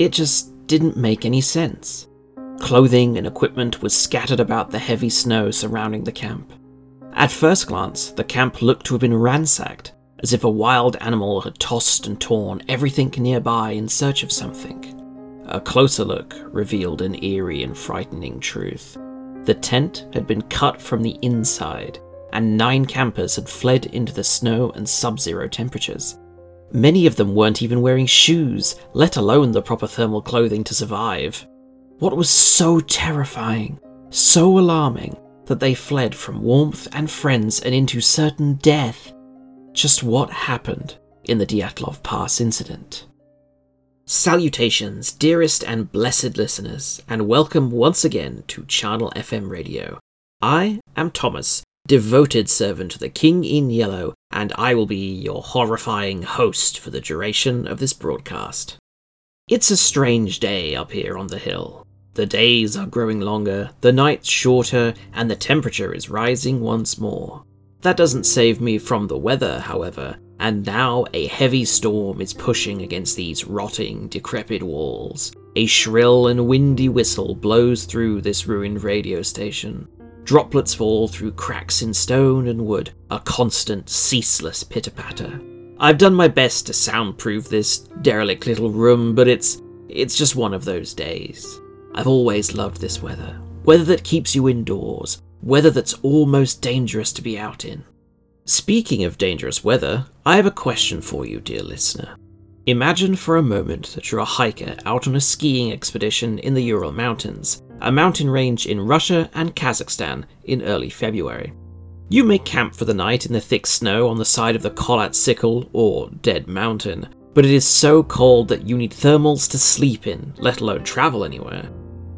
It just didn't make any sense. Clothing and equipment was scattered about the heavy snow surrounding the camp. At first glance, the camp looked to have been ransacked, as if a wild animal had tossed and torn everything nearby in search of something. A closer look revealed an eerie and frightening truth. The tent had been cut from the inside, and nine campers had fled into the snow and sub zero temperatures. Many of them weren't even wearing shoes, let alone the proper thermal clothing to survive. What was so terrifying, so alarming, that they fled from warmth and friends and into certain death? Just what happened in the Dyatlov Pass incident? Salutations, dearest and blessed listeners, and welcome once again to Charnel FM Radio. I am Thomas, devoted servant to the King in Yellow, and I will be your horrifying host for the duration of this broadcast. It's a strange day up here on the hill. The days are growing longer, the nights shorter, and the temperature is rising once more. That doesn't save me from the weather, however, and now a heavy storm is pushing against these rotting, decrepit walls. A shrill and windy whistle blows through this ruined radio station. Droplets fall through cracks in stone and wood, a constant, ceaseless pitter patter. I've done my best to soundproof this derelict little room, but it's it's just one of those days. I've always loved this weather. Weather that keeps you indoors, weather that's almost dangerous to be out in. Speaking of dangerous weather, I have a question for you, dear listener. Imagine for a moment that you're a hiker out on a skiing expedition in the Ural Mountains, a mountain range in Russia and Kazakhstan, in early February. You may camp for the night in the thick snow on the side of the Kholat Syakhl, or Dead Mountain, but it is so cold that you need thermals to sleep in, let alone travel anywhere.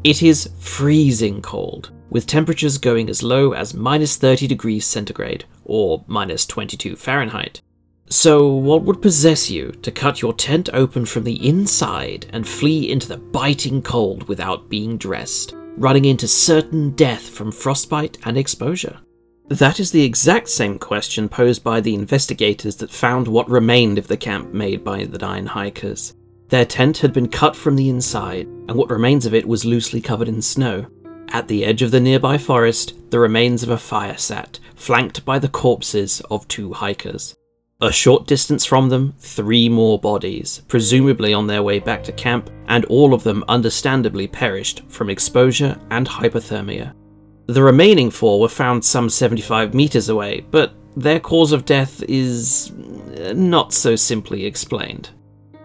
It is freezing cold, with temperatures going as low as minus 30 degrees centigrade, or minus 22 Fahrenheit. So, what would possess you to cut your tent open from the inside and flee into the biting cold without being dressed, running into certain death from frostbite and exposure? That is the exact same question posed by the investigators that found what remained of the camp made by the nine hikers. Their tent had been cut from the inside, and what remains of it was loosely covered in snow. At the edge of the nearby forest, the remains of a fire sat, flanked by the corpses of two hikers. A short distance from them, three more bodies, presumably on their way back to camp, and all of them understandably perished from exposure and hypothermia. The remaining four were found some 75 meters away, but their cause of death is uh, not so simply explained.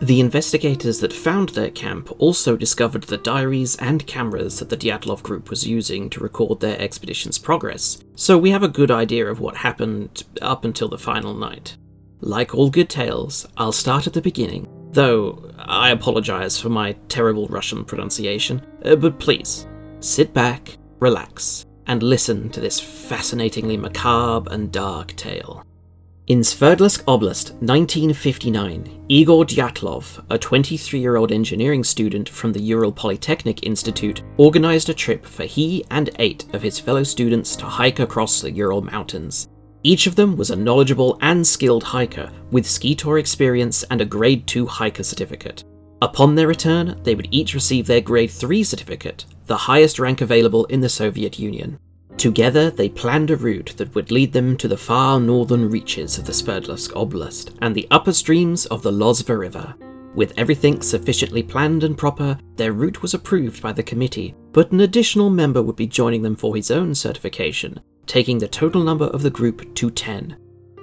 The investigators that found their camp also discovered the diaries and cameras that the Dyatlov group was using to record their expedition's progress, so we have a good idea of what happened up until the final night. Like all good tales, I'll start at the beginning, though I apologize for my terrible Russian pronunciation, uh, but please, sit back, relax, and listen to this fascinatingly macabre and dark tale. In Sverdlovsk Oblast, 1959, Igor Dyatlov, a 23 year old engineering student from the Ural Polytechnic Institute, organized a trip for he and eight of his fellow students to hike across the Ural Mountains. Each of them was a knowledgeable and skilled hiker with ski tour experience and a Grade 2 hiker certificate. Upon their return, they would each receive their Grade 3 certificate, the highest rank available in the Soviet Union. Together, they planned a route that would lead them to the far northern reaches of the Sverdlovsk Oblast and the upper streams of the Lozva River. With everything sufficiently planned and proper, their route was approved by the committee, but an additional member would be joining them for his own certification, taking the total number of the group to 10.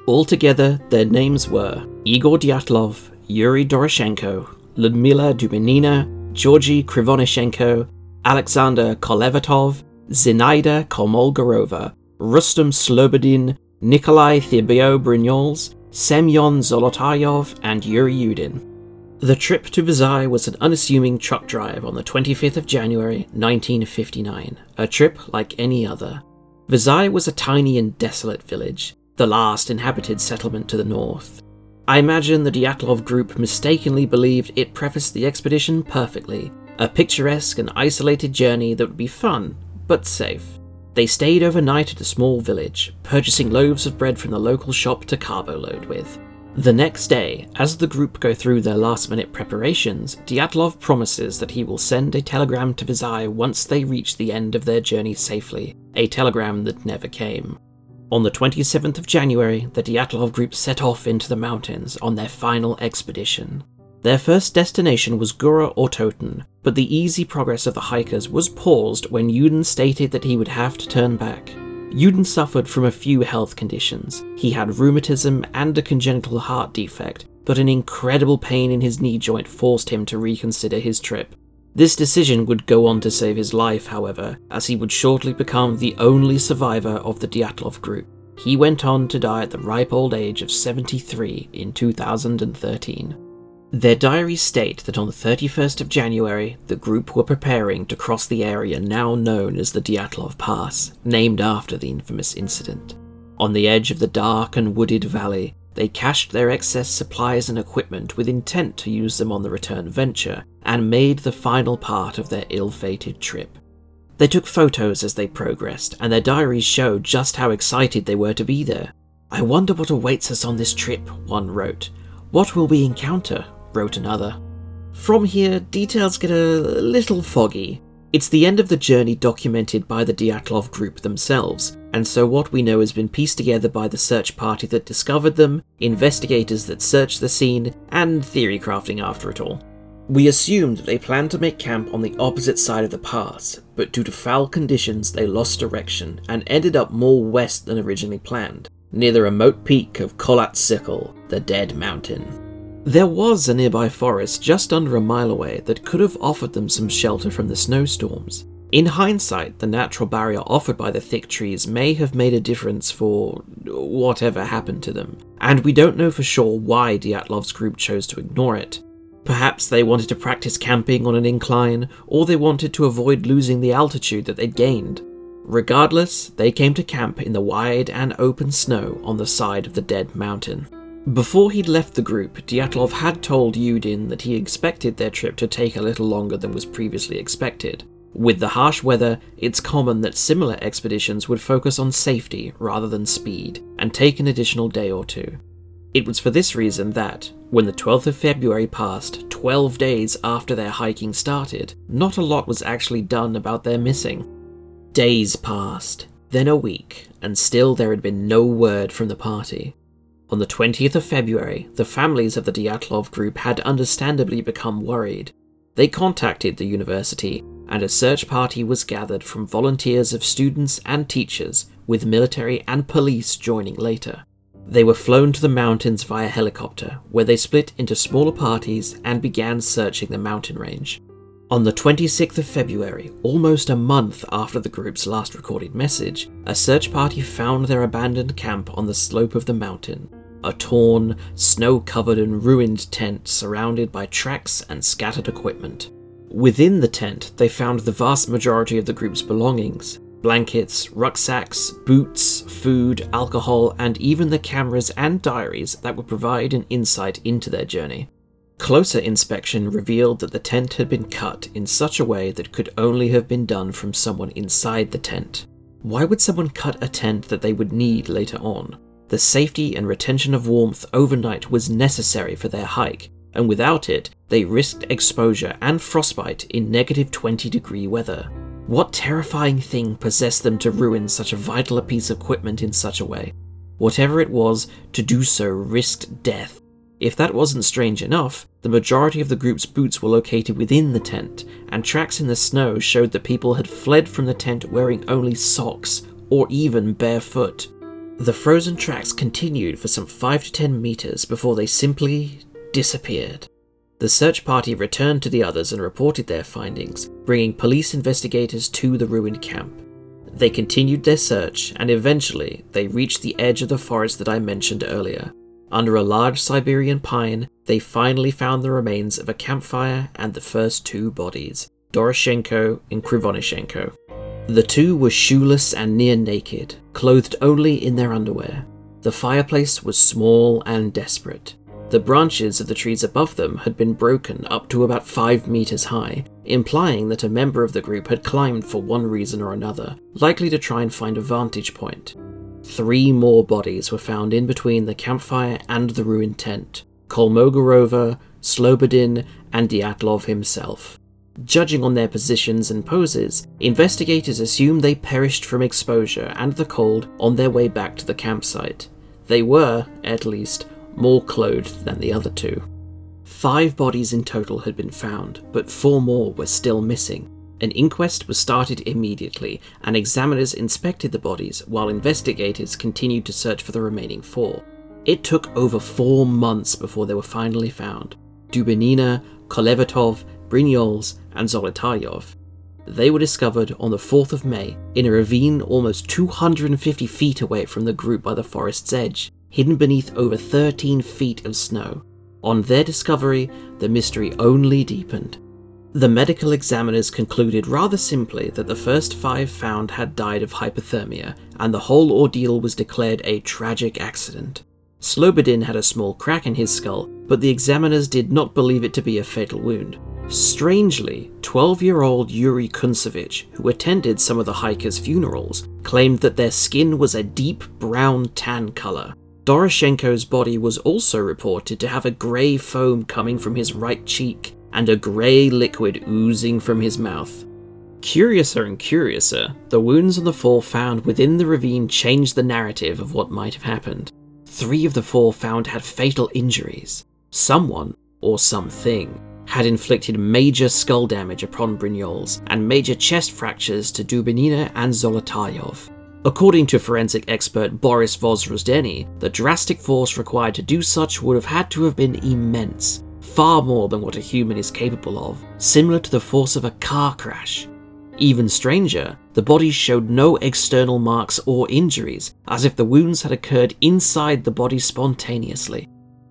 Altogether, their names were Igor Dyatlov, Yuri Doroshenko, Ludmila Dubinina, Georgy Krivonishenko, Alexander Kolevatov, Zinaida Komolgorova, Rustam Slobodin, Nikolai Thibaut Brignoles, Semyon Zolotaryov, and Yuri Yudin. The trip to Vizhai was an unassuming truck drive on the 25th of January 1959, a trip like any other. Vizhai was a tiny and desolate village, the last inhabited settlement to the north. I imagine the Dyatlov group mistakenly believed it prefaced the expedition perfectly, a picturesque and isolated journey that would be fun but safe. They stayed overnight at a small village, purchasing loaves of bread from the local shop to carbo load with. The next day, as the group go through their last minute preparations, Dyatlov promises that he will send a telegram to Vizhai once they reach the end of their journey safely, a telegram that never came. On the 27th of January, the Dyatlov group set off into the mountains on their final expedition. Their first destination was Gora Otorten, but the easy progress of the hikers was paused when Yudin stated that he would have to turn back. Yudin suffered from a few health conditions. He had rheumatism and a congenital heart defect, but an incredible pain in his knee joint forced him to reconsider his trip. This decision would go on to save his life, however, as he would shortly become the only survivor of the Dyatlov group. He went on to die at the ripe old age of 73 in 2013. Their diaries state that on the 31st of January, the group were preparing to cross the area now known as the Dyatlov Pass, named after the infamous incident. On the edge of the dark and wooded valley, they cached their excess supplies and equipment with intent to use them on the return venture, and made the final part of their ill fated trip. They took photos as they progressed, and their diaries show just how excited they were to be there. I wonder what awaits us on this trip, one wrote. What will we encounter? wrote another. From here, details get a little foggy. It's the end of the journey documented by the Dyatlov group themselves, and so what we know has been pieced together by the search party that discovered them, investigators that searched the scene, and theory crafting after it all. We assumed they planned to make camp on the opposite side of the pass, but due to foul conditions, they lost direction and ended up more west than originally planned, near the remote peak of Kholat Syakhl, the Dead Mountain. There was a nearby forest just under a mile away that could have offered them some shelter from the snowstorms. In hindsight, the natural barrier offered by the thick trees may have made a difference for whatever happened to them, and we don't know for sure why Dyatlov's group chose to ignore it. Perhaps they wanted to practice camping on an incline, or they wanted to avoid losing the altitude that they'd gained. Regardless, they came to camp in the wide and open snow on the side of the dead mountain. Before he'd left the group, Dyatlov had told Yudin that he expected their trip to take a little longer than was previously expected. With the harsh weather, it's common that similar expeditions would focus on safety rather than speed, and take an additional day or two. It was for this reason that, when the 12th of February passed, 12 days after their hiking started, not a lot was actually done about their missing. Days passed, then a week, and still there had been no word from the party. On the 20th of February, the families of the Dyatlov group had understandably become worried. They contacted the university, and a search party was gathered from volunteers of students and teachers, with military and police joining later. They were flown to the mountains via helicopter, where they split into smaller parties and began searching the mountain range. On the 26th of February, almost a month after the group's last recorded message, a search party found their abandoned camp on the slope of the mountain. A torn, snow covered, and ruined tent surrounded by tracks and scattered equipment. Within the tent, they found the vast majority of the group's belongings blankets, rucksacks, boots, food, alcohol, and even the cameras and diaries that would provide an insight into their journey. Closer inspection revealed that the tent had been cut in such a way that could only have been done from someone inside the tent. Why would someone cut a tent that they would need later on? The safety and retention of warmth overnight was necessary for their hike, and without it, they risked exposure and frostbite in negative 20 degree weather. What terrifying thing possessed them to ruin such a vital piece of equipment in such a way? Whatever it was, to do so risked death. If that wasn't strange enough, the majority of the group's boots were located within the tent, and tracks in the snow showed that people had fled from the tent wearing only socks, or even barefoot. The frozen tracks continued for some 5 to 10 meters before they simply disappeared. The search party returned to the others and reported their findings, bringing police investigators to the ruined camp. They continued their search, and eventually they reached the edge of the forest that I mentioned earlier. Under a large Siberian pine, they finally found the remains of a campfire and the first two bodies, Doroshenko and Krivonishenko. The two were shoeless and near naked, clothed only in their underwear. The fireplace was small and desperate. The branches of the trees above them had been broken up to about five meters high, implying that a member of the group had climbed for one reason or another, likely to try and find a vantage point. three more bodies were found in between the campfire and the ruined tent Kolmogorova, Slobodin, and Dyatlov himself. Judging on their positions and poses, investigators assume they perished from exposure and the cold on their way back to the campsite. They were, at least, more clothed than the other two. Five bodies in total had been found, but four more were still missing. An inquest was started immediately, and examiners inspected the bodies while investigators continued to search for the remaining four. It took over four months before they were finally found Dubinina, Kolevatov, Brignoles, and Zolotaryov. They were discovered on the 4th of May in a ravine almost 250 feet away from the group by the forest's edge, hidden beneath over 13 feet of snow. On their discovery, the mystery only deepened. The medical examiners concluded rather simply that the first five found had died of hypothermia, and the whole ordeal was declared a tragic accident. Slobodin had a small crack in his skull, but the examiners did not believe it to be a fatal wound. Strangely, 12 year old Yuri Kuntsevich, who attended some of the hikers' funerals, claimed that their skin was a deep brown tan colour. Doroshenko's body was also reported to have a grey foam coming from his right cheek and a grey liquid oozing from his mouth. Curiouser and curiouser, the wounds on the four found within the ravine changed the narrative of what might have happened. Three of the four found had fatal injuries. Someone, or something, had inflicted major skull damage upon Brignoles and major chest fractures to Dubinina and Zolotaryov. According to forensic expert Boris Vozdrozhdeny, the drastic force required to do such would have had to have been immense, far more than what a human is capable of, similar to the force of a car crash. Even stranger, the bodies showed no external marks or injuries, as if the wounds had occurred inside the body spontaneously.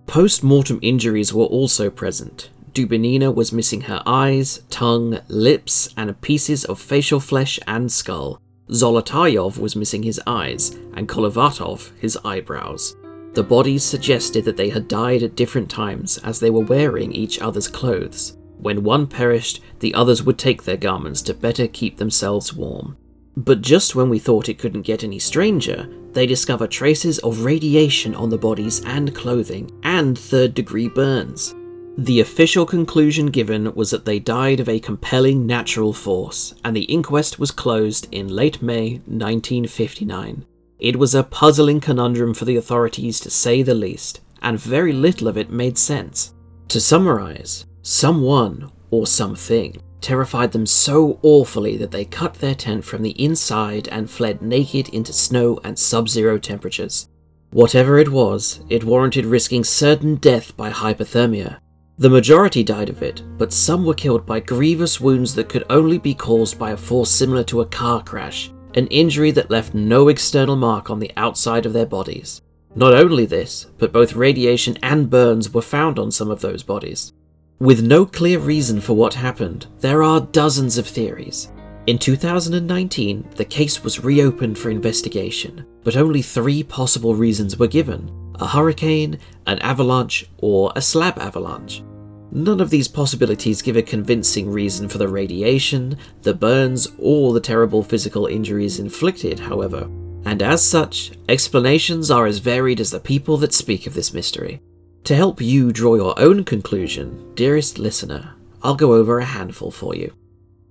Post mortem injuries were also present, Dubinina was missing her eyes, tongue, lips, and pieces of facial flesh and skull. Zolotaryov was missing his eyes, and Kolevatov his eyebrows. The bodies suggested that they had died at different times as they were wearing each other's clothes. When one perished, the others would take their garments to better keep themselves warm. But just when we thought it couldn't get any stranger, they discover traces of radiation on the bodies and clothing, and third degree burns. The official conclusion given was that they died of a compelling natural force, and the inquest was closed in late May 1959. It was a puzzling conundrum for the authorities to say the least, and very little of it made sense. To summarize, someone, or something, terrified them so awfully that they cut their tent from the inside and fled naked into snow and sub zero temperatures. Whatever it was, it warranted risking certain death by hypothermia, the majority died of it, but some were killed by grievous wounds that could only be caused by a force similar to a car crash, an injury that left no external mark on the outside of their bodies. Not only this, but both radiation and burns were found on some of those bodies. With no clear reason for what happened, there are dozens of theories. In 2019, the case was reopened for investigation, but only three possible reasons were given a hurricane, an avalanche, or a slab avalanche. None of these possibilities give a convincing reason for the radiation, the burns, or the terrible physical injuries inflicted, however, and as such, explanations are as varied as the people that speak of this mystery. To help you draw your own conclusion, dearest listener, I'll go over a handful for you.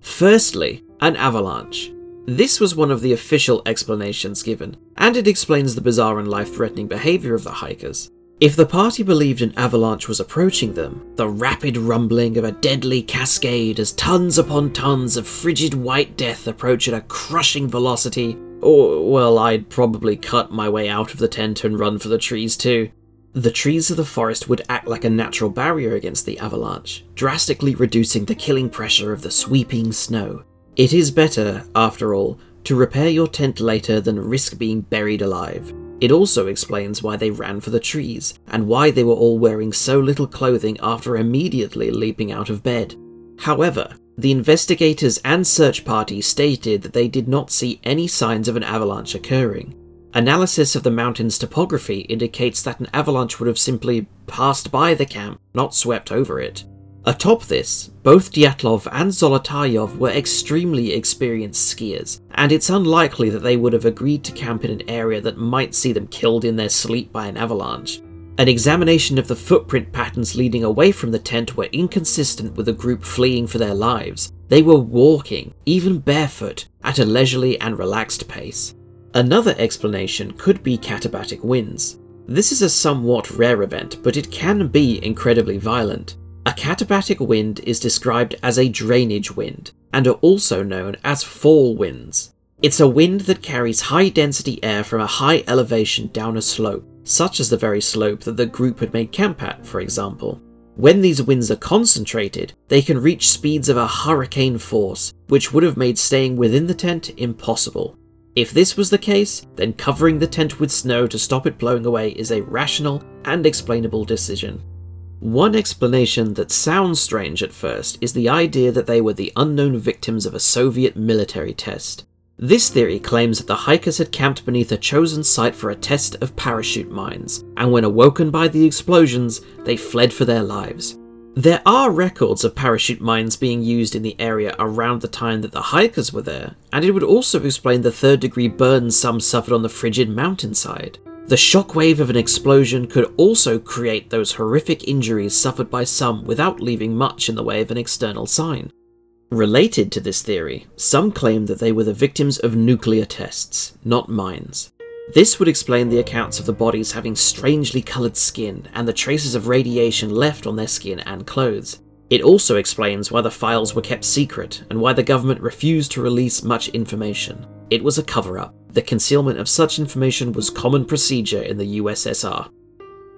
Firstly, an avalanche. This was one of the official explanations given, and it explains the bizarre and life threatening behaviour of the hikers. If the party believed an avalanche was approaching them, the rapid rumbling of a deadly cascade as tons upon tons of frigid white death approach at a crushing velocity, or, well, I'd probably cut my way out of the tent and run for the trees too. The trees of the forest would act like a natural barrier against the avalanche, drastically reducing the killing pressure of the sweeping snow. It is better, after all, to repair your tent later than risk being buried alive. It also explains why they ran for the trees, and why they were all wearing so little clothing after immediately leaping out of bed. However, the investigators and search party stated that they did not see any signs of an avalanche occurring. Analysis of the mountain's topography indicates that an avalanche would have simply passed by the camp, not swept over it. Atop this, both Dyatlov and Zolotaryov were extremely experienced skiers, and it's unlikely that they would have agreed to camp in an area that might see them killed in their sleep by an avalanche. An examination of the footprint patterns leading away from the tent were inconsistent with a group fleeing for their lives. They were walking, even barefoot, at a leisurely and relaxed pace. Another explanation could be katabatic winds. This is a somewhat rare event, but it can be incredibly violent. A katabatic wind is described as a drainage wind, and are also known as fall winds. It's a wind that carries high density air from a high elevation down a slope, such as the very slope that the group had made camp at, for example. When these winds are concentrated, they can reach speeds of a hurricane force, which would have made staying within the tent impossible. If this was the case, then covering the tent with snow to stop it blowing away is a rational and explainable decision. One explanation that sounds strange at first is the idea that they were the unknown victims of a Soviet military test. This theory claims that the hikers had camped beneath a chosen site for a test of parachute mines, and when awoken by the explosions, they fled for their lives. There are records of parachute mines being used in the area around the time that the hikers were there, and it would also explain the third degree burns some suffered on the frigid mountainside. The shockwave of an explosion could also create those horrific injuries suffered by some without leaving much in the way of an external sign. Related to this theory, some claim that they were the victims of nuclear tests, not mines. This would explain the accounts of the bodies having strangely coloured skin and the traces of radiation left on their skin and clothes. It also explains why the files were kept secret and why the government refused to release much information. It was a cover up. The concealment of such information was common procedure in the USSR.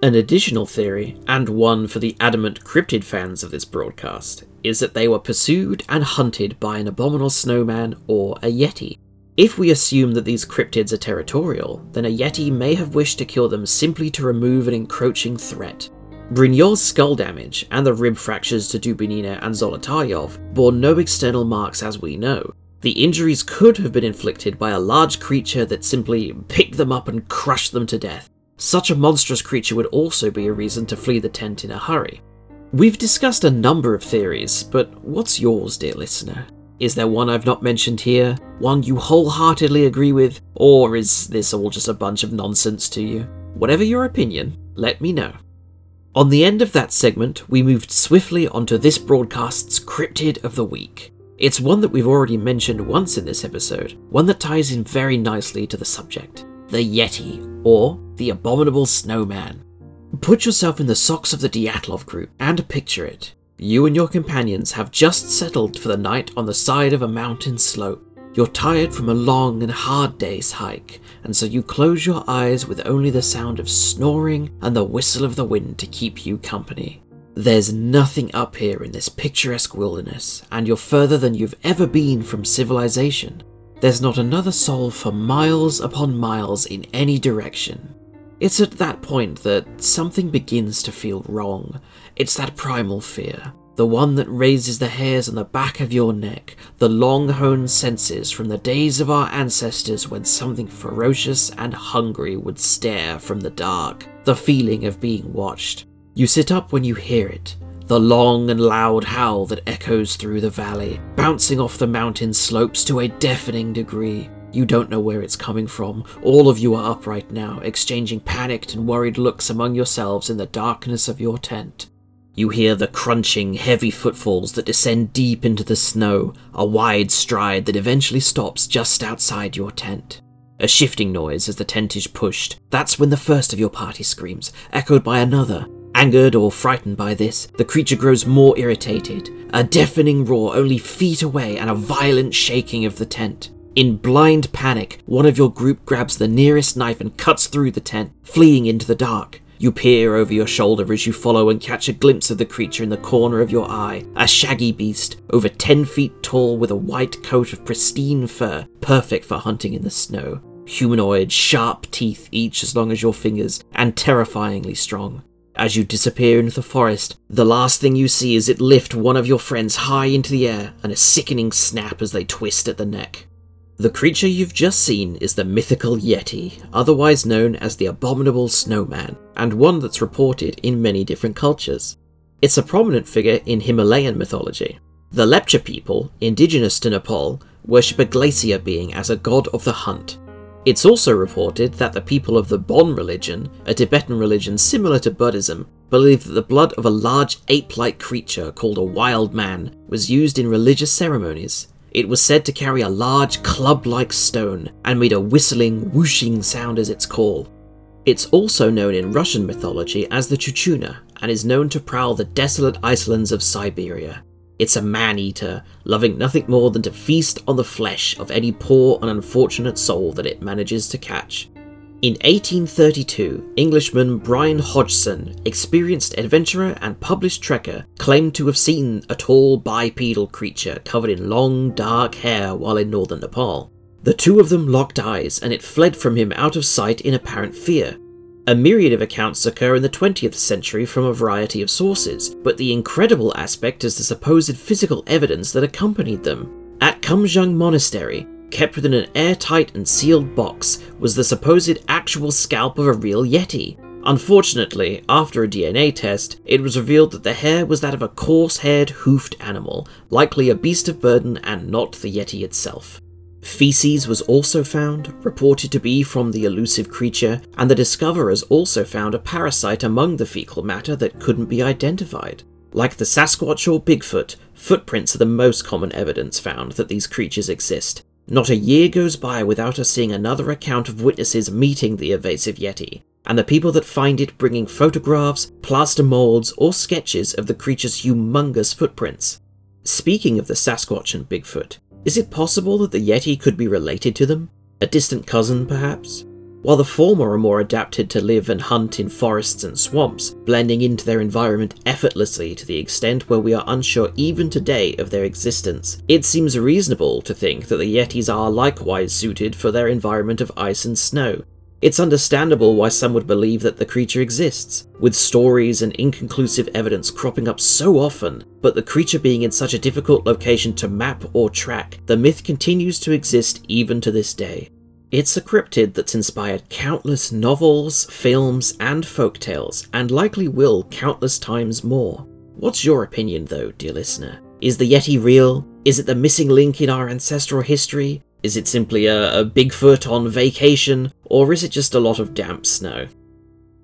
An additional theory, and one for the adamant cryptid fans of this broadcast, is that they were pursued and hunted by an abominable snowman or a yeti. If we assume that these cryptids are territorial, then a yeti may have wished to kill them simply to remove an encroaching threat. Brignol's skull damage and the rib fractures to Dubinina and Zolotaryov bore no external marks as we know. The injuries could have been inflicted by a large creature that simply picked them up and crushed them to death. Such a monstrous creature would also be a reason to flee the tent in a hurry. We've discussed a number of theories, but what's yours, dear listener? Is there one I've not mentioned here? One you wholeheartedly agree with? Or is this all just a bunch of nonsense to you? Whatever your opinion, let me know. On the end of that segment, we moved swiftly onto this broadcast's Cryptid of the Week. It's one that we've already mentioned once in this episode, one that ties in very nicely to the subject the Yeti, or the Abominable Snowman. Put yourself in the socks of the Dyatlov group and picture it. You and your companions have just settled for the night on the side of a mountain slope. You're tired from a long and hard day's hike, and so you close your eyes with only the sound of snoring and the whistle of the wind to keep you company. There's nothing up here in this picturesque wilderness, and you're further than you've ever been from civilization. There's not another soul for miles upon miles in any direction. It's at that point that something begins to feel wrong. It's that primal fear, the one that raises the hairs on the back of your neck, the long honed senses from the days of our ancestors when something ferocious and hungry would stare from the dark, the feeling of being watched. You sit up when you hear it, the long and loud howl that echoes through the valley, bouncing off the mountain slopes to a deafening degree. You don't know where it's coming from. All of you are up right now, exchanging panicked and worried looks among yourselves in the darkness of your tent. You hear the crunching, heavy footfalls that descend deep into the snow, a wide stride that eventually stops just outside your tent. A shifting noise as the tent is pushed. That's when the first of your party screams, echoed by another, Angered or frightened by this, the creature grows more irritated. A deafening roar only feet away and a violent shaking of the tent. In blind panic, one of your group grabs the nearest knife and cuts through the tent, fleeing into the dark. You peer over your shoulder as you follow and catch a glimpse of the creature in the corner of your eye. A shaggy beast, over 10 feet tall with a white coat of pristine fur, perfect for hunting in the snow. Humanoid, sharp teeth, each as long as your fingers, and terrifyingly strong. As you disappear into the forest, the last thing you see is it lift one of your friends high into the air and a sickening snap as they twist at the neck. The creature you've just seen is the mythical Yeti, otherwise known as the Abominable Snowman, and one that's reported in many different cultures. It's a prominent figure in Himalayan mythology. The Lepcha people, indigenous to Nepal, worship a glacier being as a god of the hunt. It's also reported that the people of the Bon religion, a Tibetan religion similar to Buddhism, believe that the blood of a large ape like creature called a wild man was used in religious ceremonies. It was said to carry a large club like stone and made a whistling, whooshing sound as its call. It's also known in Russian mythology as the Chuchuna and is known to prowl the desolate icelands of Siberia. It's a man eater, loving nothing more than to feast on the flesh of any poor and unfortunate soul that it manages to catch. In 1832, Englishman Brian Hodgson, experienced adventurer and published trekker, claimed to have seen a tall bipedal creature covered in long, dark hair while in northern Nepal. The two of them locked eyes, and it fled from him out of sight in apparent fear. A myriad of accounts occur in the 20th century from a variety of sources, but the incredible aspect is the supposed physical evidence that accompanied them. At Khumjung Monastery, kept within an airtight and sealed box, was the supposed actual scalp of a real Yeti. Unfortunately, after a DNA test, it was revealed that the hair was that of a coarse haired, hoofed animal, likely a beast of burden and not the Yeti itself. Feces was also found, reported to be from the elusive creature, and the discoverers also found a parasite among the fecal matter that couldn't be identified. Like the Sasquatch or Bigfoot, footprints are the most common evidence found that these creatures exist. Not a year goes by without us seeing another account of witnesses meeting the evasive Yeti, and the people that find it bringing photographs, plaster molds, or sketches of the creature's humongous footprints. Speaking of the Sasquatch and Bigfoot, is it possible that the Yeti could be related to them? A distant cousin, perhaps? While the former are more adapted to live and hunt in forests and swamps, blending into their environment effortlessly to the extent where we are unsure even today of their existence, it seems reasonable to think that the Yetis are likewise suited for their environment of ice and snow, it's understandable why some would believe that the creature exists, with stories and inconclusive evidence cropping up so often, but the creature being in such a difficult location to map or track, the myth continues to exist even to this day. It's a cryptid that's inspired countless novels, films, and folk tales, and likely will countless times more. What's your opinion, though, dear listener? Is the Yeti real? Is it the missing link in our ancestral history? Is it simply a, a Bigfoot on vacation, or is it just a lot of damp snow?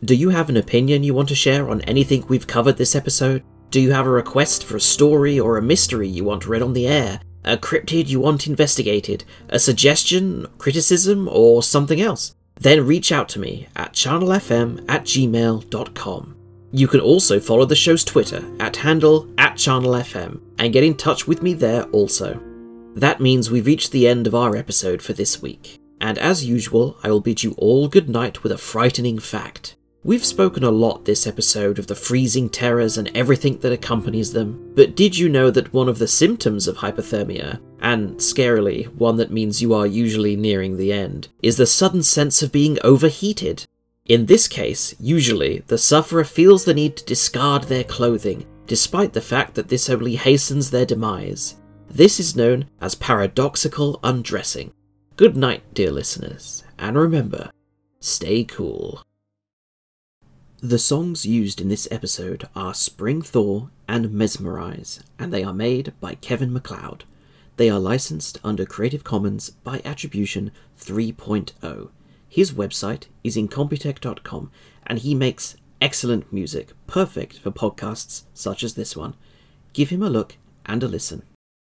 Do you have an opinion you want to share on anything we've covered this episode? Do you have a request for a story or a mystery you want read on the air? A cryptid you want investigated? A suggestion, criticism, or something else? Then reach out to me at charnelfm at gmail.com. You can also follow the show's Twitter at handle at charnelfm and get in touch with me there also. That means we've reached the end of our episode for this week, and as usual, I will bid you all good night with a frightening fact. We've spoken a lot this episode of the freezing terrors and everything that accompanies them, but did you know that one of the symptoms of hypothermia, and scarily one that means you are usually nearing the end, is the sudden sense of being overheated? In this case, usually, the sufferer feels the need to discard their clothing, despite the fact that this only hastens their demise. This is known as paradoxical undressing. Good night, dear listeners, and remember, stay cool. The songs used in this episode are Spring Thaw and Mesmerize, and they are made by Kevin MacLeod. They are licensed under Creative Commons by Attribution 3.0. His website is incompetech.com, and he makes excellent music, perfect for podcasts such as this one. Give him a look and a listen.